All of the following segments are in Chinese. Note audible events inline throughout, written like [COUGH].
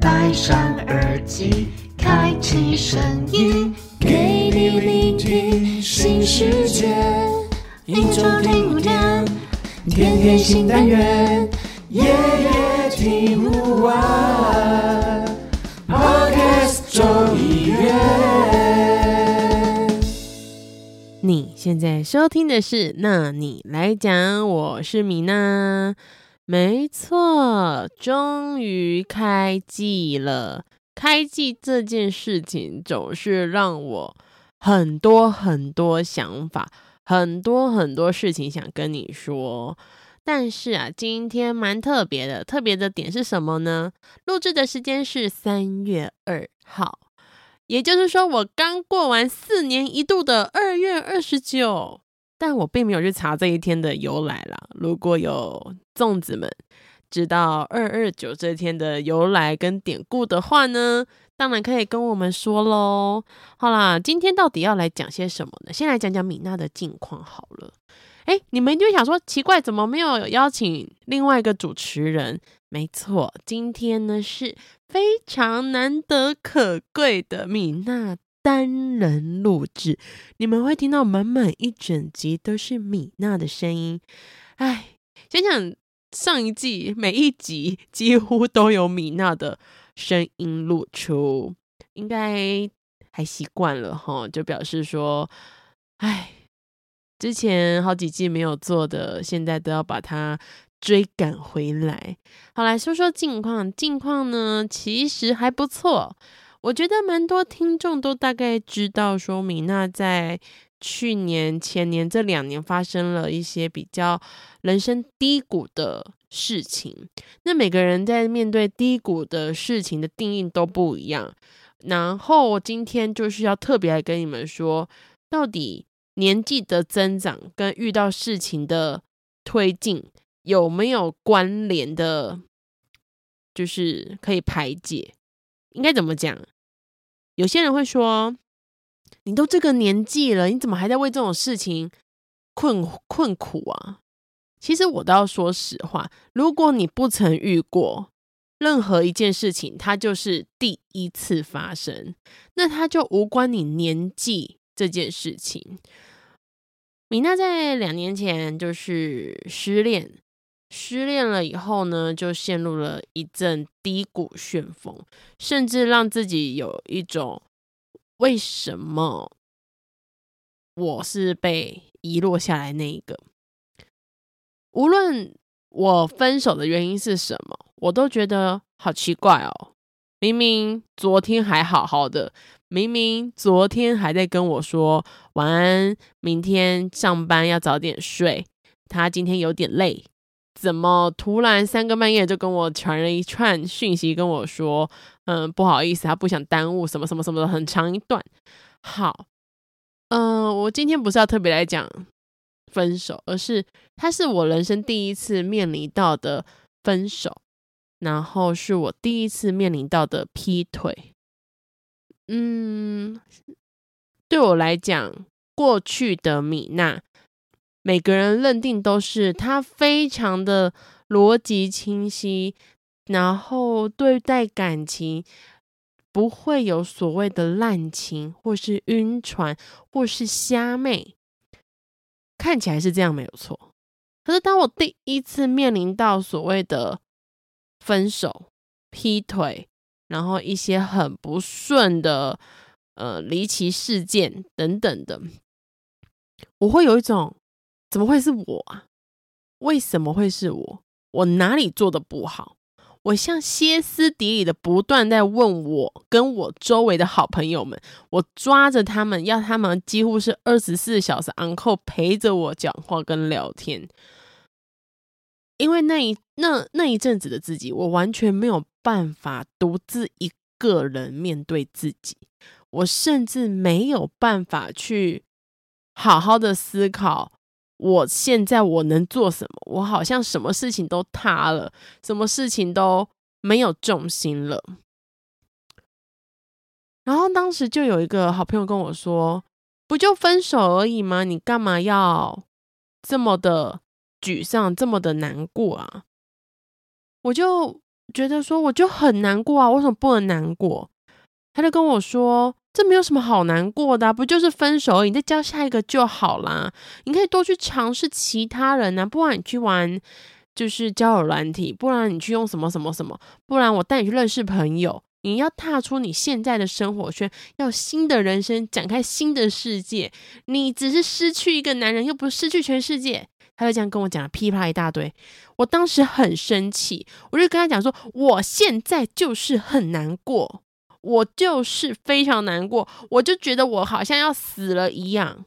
戴上耳机，开启声音，给你聆听新世界。一周听五天，天天新单元，夜夜听不完。Podcast 众议院，你现在收听的是《那你来讲》，我是米娜。没错，终于开季了。开季这件事情总是让我很多很多想法，很多很多事情想跟你说。但是啊，今天蛮特别的，特别的点是什么呢？录制的时间是三月二号，也就是说，我刚过完四年一度的二月二十九。但我并没有去查这一天的由来啦。如果有粽子们知道二二九这天的由来跟典故的话呢，当然可以跟我们说喽。好啦，今天到底要来讲些什么呢？先来讲讲米娜的近况好了。诶，你们一定会想说，奇怪，怎么没有邀请另外一个主持人？没错，今天呢是非常难得可贵的米娜。单人录制，你们会听到满满一整集都是米娜的声音。哎，想想上一季每一集几乎都有米娜的声音露出，应该还习惯了哈，就表示说，哎，之前好几季没有做的，现在都要把它追赶回来。好，来说说近况，近况呢其实还不错。我觉得蛮多听众都大概知道，说米娜在去年、前年这两年发生了一些比较人生低谷的事情。那每个人在面对低谷的事情的定义都不一样。然后今天就是要特别来跟你们说，到底年纪的增长跟遇到事情的推进有没有关联的，就是可以排解。应该怎么讲？有些人会说：“你都这个年纪了，你怎么还在为这种事情困困苦啊？”其实我都要说实话，如果你不曾遇过任何一件事情，它就是第一次发生，那它就无关你年纪这件事情。米娜在两年前就是失恋。失恋了以后呢，就陷入了一阵低谷旋风，甚至让自己有一种为什么我是被遗落下来那一个？无论我分手的原因是什么，我都觉得好奇怪哦。明明昨天还好好的，明明昨天还在跟我说晚安，明天上班要早点睡，他今天有点累。怎么突然三更半夜就跟我传了一串讯息，跟我说，嗯，不好意思，他不想耽误什么什么什么的，很长一段。好，嗯、我今天不是要特别来讲分手，而是他是我人生第一次面临到的分手，然后是我第一次面临到的劈腿。嗯，对我来讲，过去的米娜。每个人认定都是他非常的逻辑清晰，然后对待感情不会有所谓的滥情，或是晕船，或是瞎妹，看起来是这样没有错。可是当我第一次面临到所谓的分手、劈腿，然后一些很不顺的呃离奇事件等等的，我会有一种。怎么会是我啊？为什么会是我？我哪里做的不好？我像歇斯底里的不断在问我跟我周围的好朋友们，我抓着他们，要他们几乎是二十四小时 on call 陪着我讲话跟聊天。因为那一那那一阵子的自己，我完全没有办法独自一个人面对自己，我甚至没有办法去好好的思考，我现在我能做什么？我好像什么事情都塌了，什么事情都没有重心了。然后当时就有一个好朋友跟我说：“不就分手而已吗？你干嘛要这么的沮丧，这么的难过啊？”我就觉得说，我就很难过啊，为什么不能难过？他就跟我说：“这没有什么好难过的，不就是分手，你再交下一个就好啦。你可以多去尝试其他人啊，不然你去玩就是交友软体，不然你去用什么什么什么，不然我带你去认识朋友。”你要踏出你现在的生活圈，要新的人生，展开新的世界。你只是失去一个男人，又不是失去全世界。他就这样跟我讲了噼啪一大堆。我当时很生气，我就跟他讲说：我现在就是很难过，我就是非常难过，我就觉得我好像要死了一样。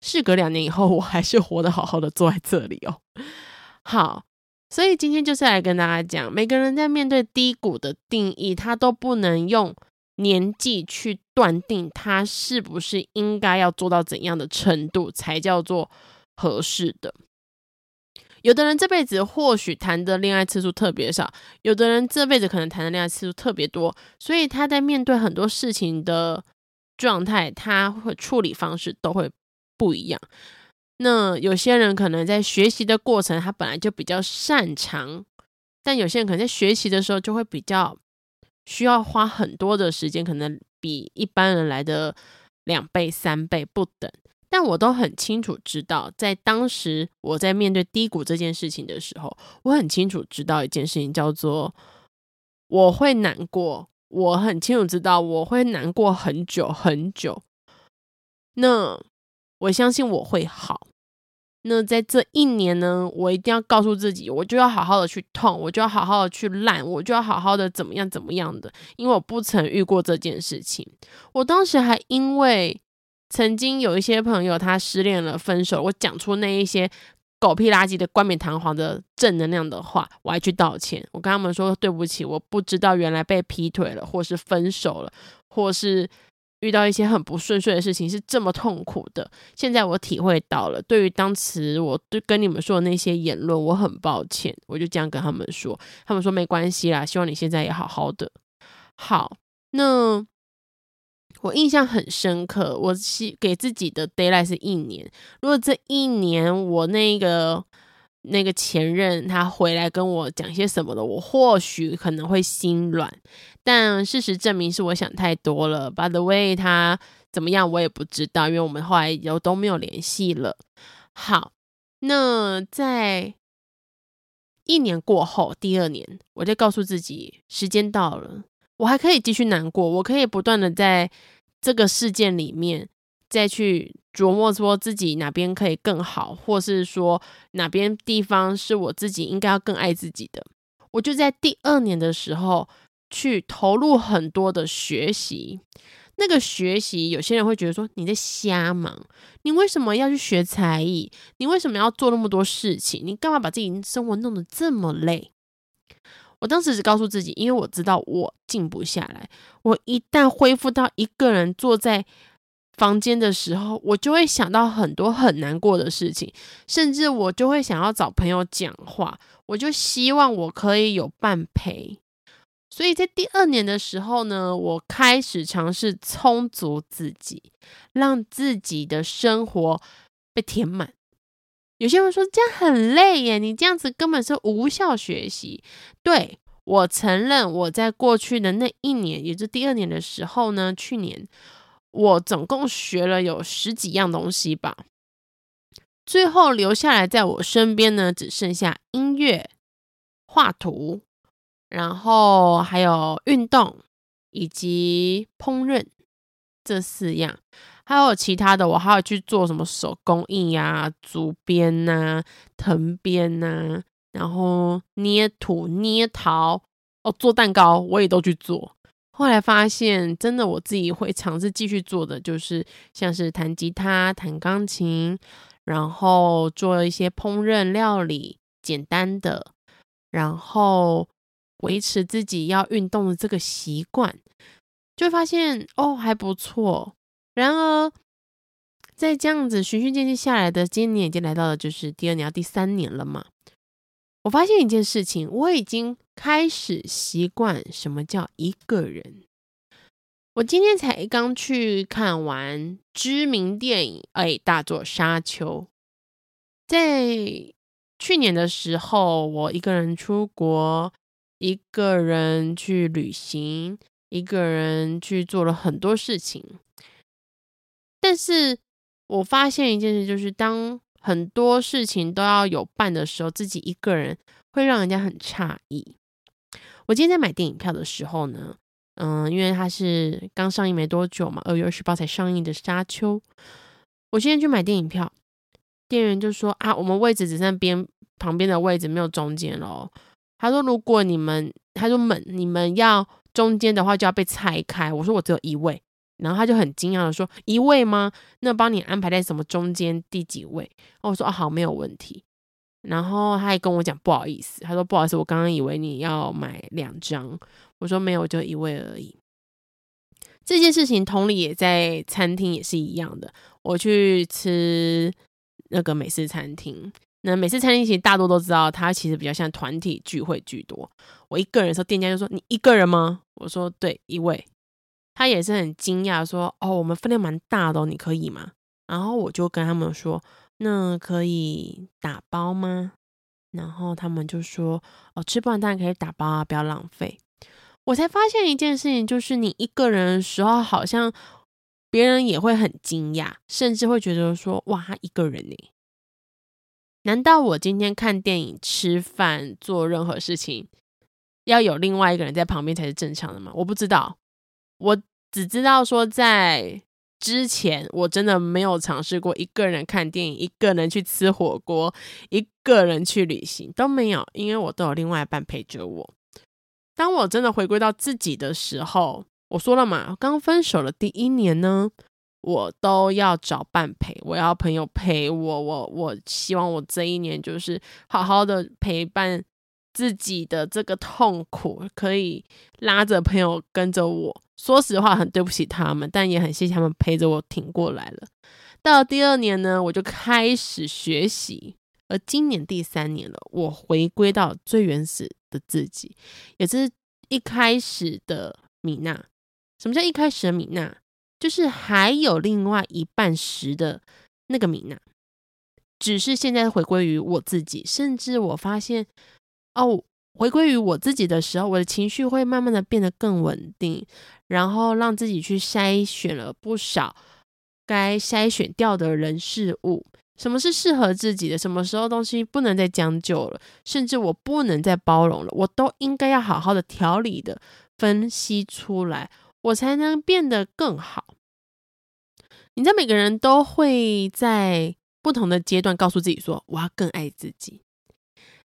事隔两年以后，我还是活得好好的坐在这里哦。好。所以今天就是来跟大家讲，每个人在面对低谷的定义，他都不能用年纪去断定他是不是应该要做到怎样的程度才叫做合适的。有的人这辈子或许谈的恋爱次数特别少，有的人这辈子可能谈的恋爱次数特别多，所以他在面对很多事情的状态，他会处理方式都会不一样。那有些人可能在学习的过程，他本来就比较擅长，但有些人可能在学习的时候就会比较需要花很多的时间，可能比一般人来的两倍、三倍不等。但我都很清楚知道，在当时我在面对低谷这件事情的时候，我很清楚知道一件事情叫做我会难过，我很清楚知道我会难过很久很久。那。我相信我会好。那在这一年呢，我一定要告诉自己，我就要好好的去痛，我就要好好的去烂，我就要好好的怎么样怎么样的。因为我不曾遇过这件事情。我当时还因为曾经有一些朋友他失恋了、分手，我讲出那一些狗屁垃圾的冠冕堂皇的正能量的话，我还去道歉。我跟他们说对不起，我不知道原来被劈腿了，或是分手了，或是。遇到一些很不顺遂的事情是这么痛苦的，现在我体会到了。对于当时我对跟你们说的那些言论，我很抱歉。我就这样跟他们说，他们说没关系啦，希望你现在也好好的。好，那我印象很深刻，我是给自己的 deadline 是一年。如果这一年我那个。那个前任他回来跟我讲些什么的，我或许可能会心软，但事实证明是我想太多了。By the way，他怎么样我也不知道，因为我们后来又都没有联系了。好，那在一年过后，第二年，我就告诉自己，时间到了，我还可以继续难过，我可以不断的在这个事件里面再去。琢磨说自己哪边可以更好，或是说哪边地方是我自己应该要更爱自己的，我就在第二年的时候去投入很多的学习。那个学习，有些人会觉得说你在瞎忙，你为什么要去学才艺？你为什么要做那么多事情？你干嘛把自己生活弄得这么累？我当时只告诉自己，因为我知道我静不下来，我一旦恢复到一个人坐在。房间的时候，我就会想到很多很难过的事情，甚至我就会想要找朋友讲话，我就希望我可以有伴陪。所以在第二年的时候呢，我开始尝试充足自己，让自己的生活被填满。有些人说这样很累耶，你这样子根本是无效学习。对，我承认，我在过去的那一年，也就是第二年的时候呢，去年。我总共学了有十几样东西吧，最后留下来在我身边呢，只剩下音乐、画图，然后还有运动以及烹饪这四样，还有其他的，我还有去做什么手工艺呀、竹编呐、藤编呐，然后捏土、捏陶，哦，做蛋糕我也都去做。后来发现，真的我自己会尝试继续做的，就是像是弹吉他、弹钢琴，然后做一些烹饪料理，简单的，然后维持自己要运动的这个习惯，就发现哦还不错。然而，在这样子循序渐进下来的，今年已经来到了就是第二年第三年了嘛。我发现一件事情，我已经开始习惯什么叫一个人。我今天才刚去看完知名电影，哎，大作《沙丘》。在去年的时候，我一个人出国，一个人去旅行，一个人去做了很多事情。但是我发现一件事，就是当很多事情都要有伴的时候，自己一个人会让人家很诧异。我今天在买电影票的时候呢，嗯，因为它是刚上映没多久嘛，二月二十八才上映的《沙丘》，我现在去买电影票，店员就说啊，我们位置只剩边旁边的位置，没有中间喽。他说，如果你们，他说们你们要中间的话，就要被拆开。我说我只有一位，然后他就很惊讶的说，一位吗？那帮你安排在什么中间第几位？然后我说啊，好，没有问题。然后他还跟我讲不好意思，他说不好意思，我刚刚以为你要买两张。我说没有，就一位而已。这件事情同理也在餐厅也是一样的。我去吃那个美式餐厅，那美式餐厅其实大多都知道，它其实比较像团体聚会居多。我一个人的时候，店家就说：“你一个人吗？”我说：“对，一位。”他也是很惊讶，说：“哦，我们分量蛮大的哦，你可以吗？”然后我就跟他们说。那可以打包吗？然后他们就说：“哦，吃不完当然可以打包啊，不要浪费。”我才发现一件事情，就是你一个人的时候，好像别人也会很惊讶，甚至会觉得说：“哇，一个人呢？难道我今天看电影、吃饭、做任何事情，要有另外一个人在旁边才是正常的吗？”我不知道，我只知道说在。之前我真的没有尝试过一个人看电影，一个人去吃火锅，一个人去旅行都没有，因为我都有另外一半陪着我。当我真的回归到自己的时候，我说了嘛，刚分手的第一年呢，我都要找伴陪，我要朋友陪我，我我希望我这一年就是好好的陪伴自己的这个痛苦，可以拉着朋友跟着我。说实话，很对不起他们，但也很谢谢他们陪着我挺过来了。到了第二年呢，我就开始学习，而今年第三年了，我回归到最原始的自己，也是一开始的米娜。什么叫一开始的米娜？就是还有另外一半时的那个米娜，只是现在回归于我自己，甚至我发现。哦，回归于我自己的时候，我的情绪会慢慢的变得更稳定，然后让自己去筛选了不少该筛选掉的人事物。什么是适合自己的？什么时候东西不能再将就了，甚至我不能再包容了，我都应该要好好的调理的分析出来，我才能变得更好。你知道，每个人都会在不同的阶段告诉自己说：“我要更爱自己。”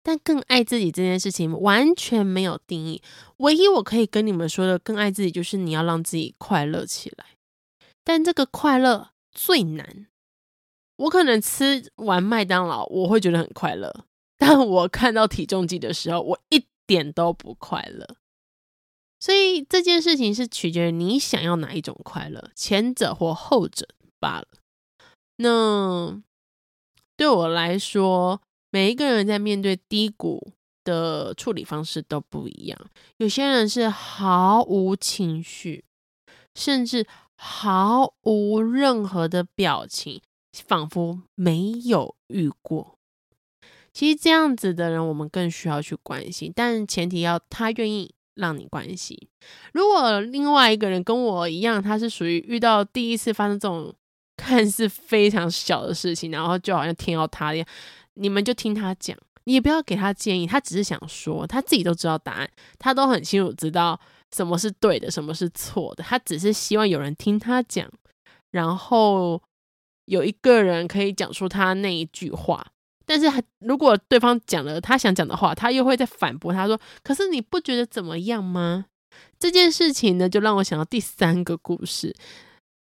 但更爱自己这件事情完全没有定义。唯一我可以跟你们说的，更爱自己就是你要让自己快乐起来。但这个快乐最难。我可能吃完麦当劳，我会觉得很快乐，但我看到体重计的时候，我一点都不快乐。所以这件事情是取决于你想要哪一种快乐，前者或后者罢了。那对我来说，每一个人在面对低谷的处理方式都不一样。有些人是毫无情绪，甚至毫无任何的表情，仿佛没有遇过。其实这样子的人，我们更需要去关心，但前提要他愿意让你关心。如果另外一个人跟我一样，他是属于遇到第一次发生这种 [LAUGHS] 看似非常小的事情，然后就好像天要塌一样。你们就听他讲，你也不要给他建议，他只是想说，他自己都知道答案，他都很清楚知道什么是对的，什么是错的，他只是希望有人听他讲，然后有一个人可以讲出他那一句话。但是，如果对方讲了他想讲的话，他又会再反驳他说：“可是你不觉得怎么样吗？”这件事情呢，就让我想到第三个故事，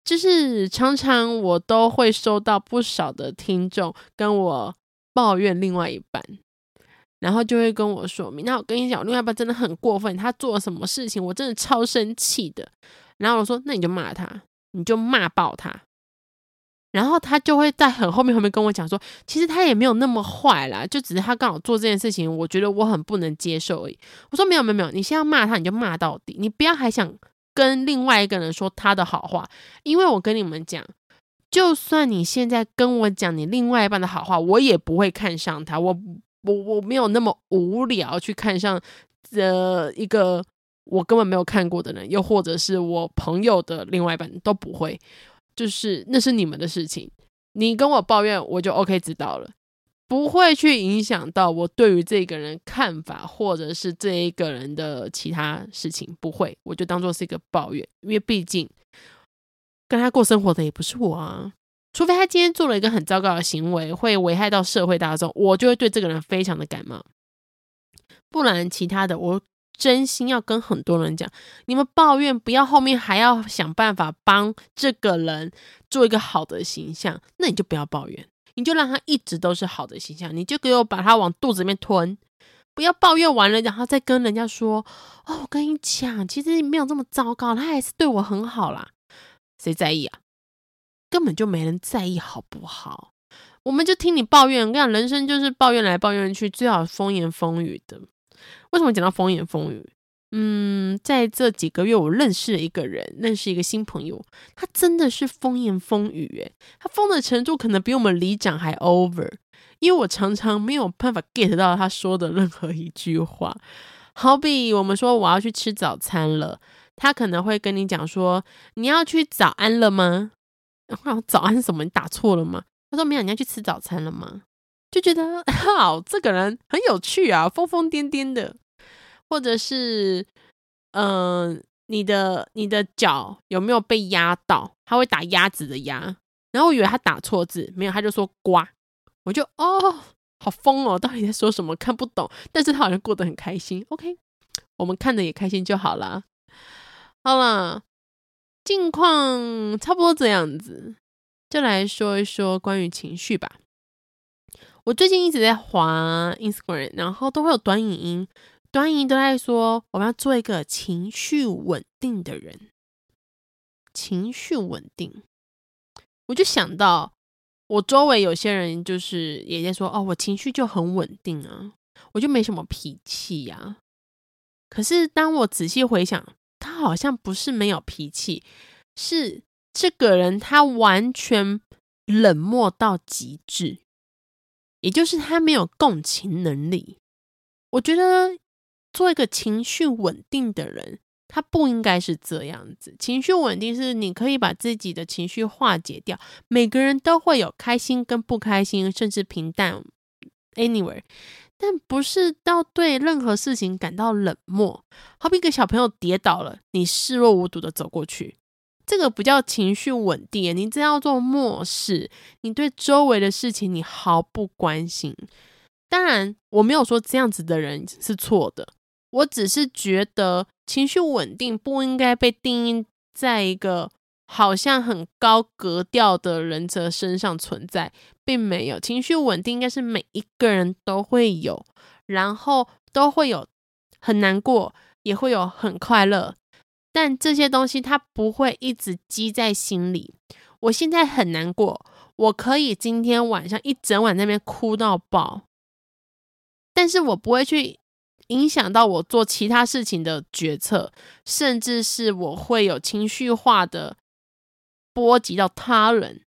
就是常常我都会收到不少的听众跟我。抱怨另外一半，然后就会跟我说明，那我跟你讲，另外一半真的很过分，他做了什么事情，我真的超生气的。然后我说，那你就骂他，你就骂爆他。然后他就会在很后面后面跟我讲说，其实他也没有那么坏啦，就只是他刚好做这件事情，我觉得我很不能接受而已。我说没有没有没有，你现在要骂他，你就骂到底，你不要还想跟另外一个人说他的好话，因为我跟你们讲。就算你现在跟我讲你另外一半的好话，我也不会看上他。我我我没有那么无聊去看上这一个我根本没有看过的人，又或者是我朋友的另外一半都不会。就是那是你们的事情，你跟我抱怨我就 OK 知道了，不会去影响到我对于这个人看法，或者是这一个人的其他事情，不会，我就当做是一个抱怨，因为毕竟。跟他过生活的也不是我啊，除非他今天做了一个很糟糕的行为，会危害到社会大众，我就会对这个人非常的感冒。不然其他的，我真心要跟很多人讲，你们抱怨不要后面还要想办法帮这个人做一个好的形象，那你就不要抱怨，你就让他一直都是好的形象，你就给我把他往肚子里面吞，不要抱怨完了，然后再跟人家说，哦，我跟你讲，其实没有这么糟糕，他还是对我很好啦。谁在意啊？根本就没人在意，好不好？我们就听你抱怨。我跟你讲，人生就是抱怨来抱怨去，最好风言风语的。为什么讲到风言风语？嗯，在这几个月，我认识了一个人，认识一个新朋友，他真的是风言风语，诶，他疯的程度可能比我们里长还 over。因为我常常没有办法 get 到他说的任何一句话。好比我们说我要去吃早餐了。他可能会跟你讲说：“你要去早安了吗？”然后早安什么？你打错了吗？他说：“没有，你要去吃早餐了吗？”就觉得 [LAUGHS] 好，这个人很有趣啊，疯疯癫癫的。或者是，嗯、你的你的脚有没有被压到？他会打鸭子的鸭，然后我以为他打错字，没有，他就说瓜。我就哦，好疯哦，到底在说什么？看不懂，但是他好像过得很开心。OK，我们看着也开心就好了。好了，近况差不多这样子，就来说一说关于情绪吧。我最近一直在滑 Instagram，然后都会有短影音，短影音都在说我们要做一个情绪稳定的人。情绪稳定，我就想到我周围有些人就是也在说哦，我情绪就很稳定啊，我就没什么脾气呀。可是当我仔细回想，他好像不是没有脾气，是这个人他完全冷漠到极致，也就是他没有共情能力。我觉得做一个情绪稳定的人，他不应该是这样子。情绪稳定是你可以把自己的情绪化解掉，每个人都会有开心跟不开心，甚至平淡。Anyway。但不是到对任何事情感到冷漠，好比一个小朋友跌倒了，你视若无睹的走过去，这个不叫情绪稳定，你这叫做漠视。你对周围的事情你毫不关心。当然，我没有说这样子的人是错的，我只是觉得情绪稳定不应该被定义在一个。好像很高格调的人则身上存在，并没有情绪稳定，应该是每一个人都会有，然后都会有很难过，也会有很快乐，但这些东西它不会一直积在心里。我现在很难过，我可以今天晚上一整晚在那边哭到爆，但是我不会去影响到我做其他事情的决策，甚至是我会有情绪化的。波及到他人，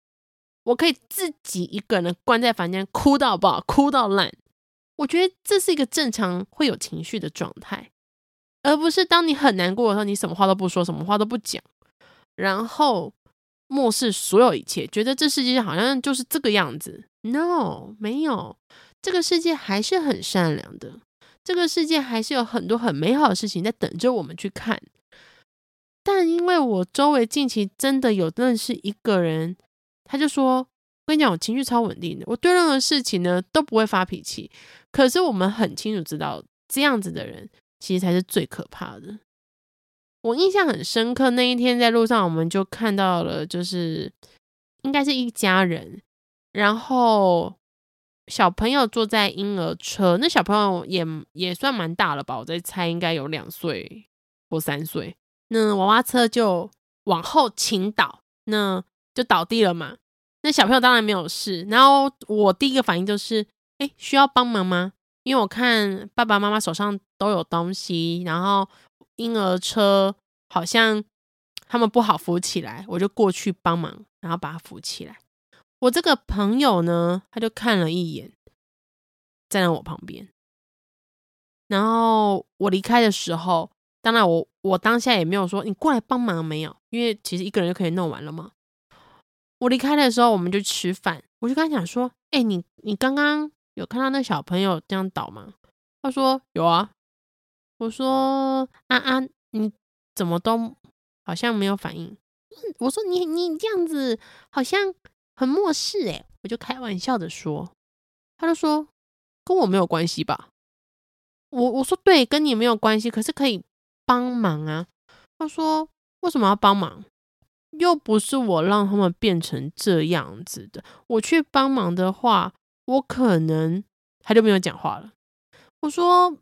我可以自己一个人关在房间哭到爆，哭到烂。我觉得这是一个正常会有情绪的状态，而不是当你很难过的时候，你什么话都不说，什么话都不讲，然后漠视所有一切，觉得这世界好像就是这个样子。No，没有，这个世界还是很善良的，这个世界还是有很多很美好的事情在等着我们去看。但因为我周围近期真的有认识一个人，他就说：“我跟你讲，我情绪超稳定的，我对任何事情呢都不会发脾气。可是我们很清楚知道，这样子的人其实才是最可怕的。我印象很深刻，那一天在路上，我们就看到了，就是应该是一家人，然后小朋友坐在婴儿车，那小朋友也也算蛮大了吧？我在猜，应该有两岁或三岁。那娃娃车就往后倾倒，那就倒地了嘛。那小朋友当然没有事。然后我第一个反应就是，哎，需要帮忙吗？因为我看爸爸妈妈手上都有东西，然后婴儿车好像他们不好扶起来，我就过去帮忙，然后把他扶起来。我这个朋友呢，他就看了一眼，站在我旁边。然后我离开的时候，当然我我当下也没有说你过来帮忙没有，因为其实一个人就可以弄完了嘛。我离开的时候，我们就吃饭，我就跟他讲说：“哎，你你刚刚有看到那小朋友这样倒吗？”他说：“有啊。”我说：“安安，你怎么都好像没有反应？”我说：“你你这样子好像。”很漠视诶，我就开玩笑的说，他就说跟我没有关系吧。我我说对，跟你没有关系，可是可以帮忙啊。他说为什么要帮忙？又不是我让他们变成这样子的。我去帮忙的话，我可能他就没有讲话了。我说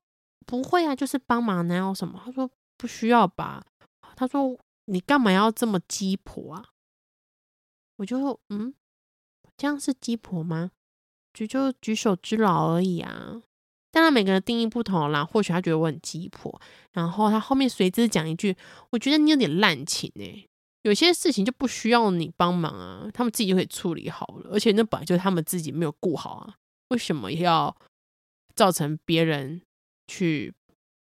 不会啊，就是帮忙，哪有什么？他说不需要吧。他说你干嘛要这么鸡婆啊？我就嗯。这样是鸡婆吗？举就举手之劳而已啊。当然每个人定义不同啦，或许他觉得我很鸡婆，然后他后面随之讲一句：“我觉得你有点滥情欸。有些事情就不需要你帮忙啊，他们自己就可以处理好了。而且那本来就是他们自己没有顾好啊，为什么要造成别人去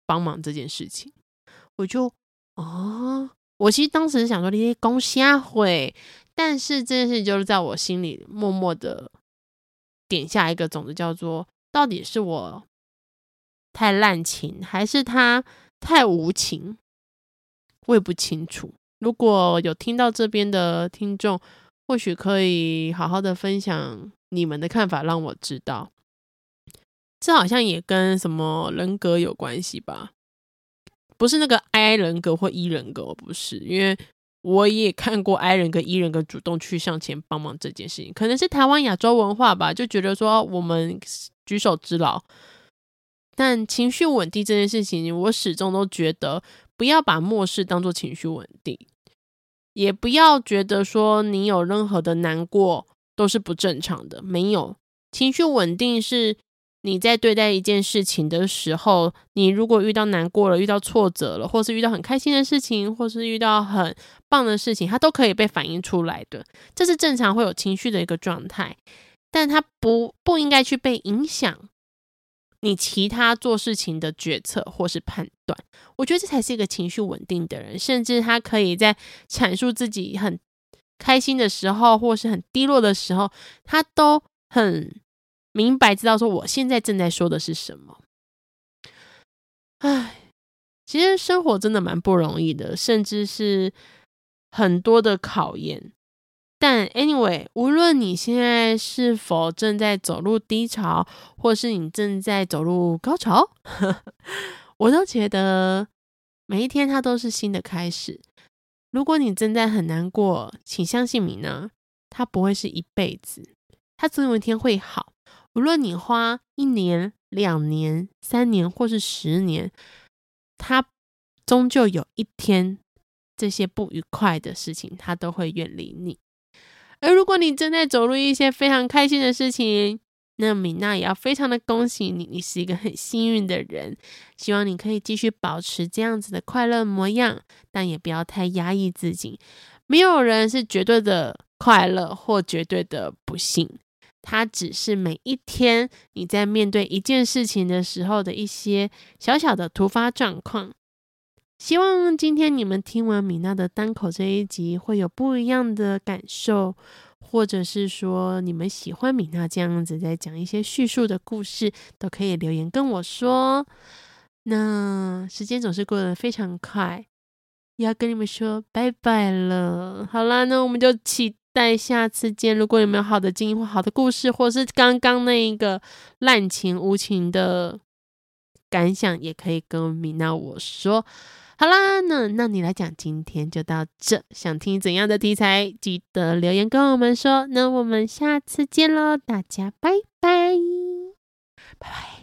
帮忙这件事情？”我就啊、我其实当时想说你公虾会。但是这件事就是在我心里默默的点下一个种子，叫做到底是我太滥情，还是他太无情？我也不清楚。如果有听到这边的听众，或许可以好好的分享你们的看法，让我知道。这好像也跟什么人格有关系吧？不是那个 I 人格或 E 人格，不是，因为。我也看过 I 人跟 E 人格主动去向前帮忙这件事情，可能是台湾亚洲文化吧，就觉得说我们举手之劳。但情绪稳定这件事情，我始终都觉得不要把漠视当做情绪稳定，也不要觉得说你有任何的难过都是不正常的。没有，情绪稳定是。你在对待一件事情的时候，你如果遇到难过了、遇到挫折了，或是遇到很开心的事情，或是遇到很棒的事情，它都可以被反映出来的，这是正常会有情绪的一个状态，但它不不应该去被影响你其他做事情的决策或是判断。我觉得这才是一个情绪稳定的人，甚至他可以在阐述自己很开心的时候，或是很低落的时候，他都很。明白，知道说我现在正在说的是什么。唉，其实生活真的蛮不容易的，甚至是很多的考验。但 anyway，无论你现在是否正在走入低潮，或是你正在走入高潮，呵呵，我都觉得每一天它都是新的开始。如果你正在很难过，请相信米娜，它不会是一辈子，它总有一天会好。无论你花一年、两年、三年，或是十年，它终究有一天，这些不愉快的事情，它都会远离你。而如果你正在走入一些非常开心的事情，那米娜也要非常的恭喜你，你是一个很幸运的人。希望你可以继续保持这样子的快乐模样，但也不要太压抑自己。没有人是绝对的快乐或绝对的不幸。它只是每一天你在面对一件事情的时候的一些小小的突发状况。希望今天你们听完米娜的单口这一集会有不一样的感受，或者是说你们喜欢米娜这样子在讲一些叙述的故事，都可以留言跟我说。那时间总是过得非常快，要跟你们说拜拜了。好啦，那我们就期。待下次见。如果有没有好的经验或好的故事，或是刚刚那一个滥情无情的感想，也可以跟米娜我说。好啦，那那你来讲，今天就到这。想听怎样的题材，记得留言跟我们说。那我们下次见喽，大家拜拜，拜拜。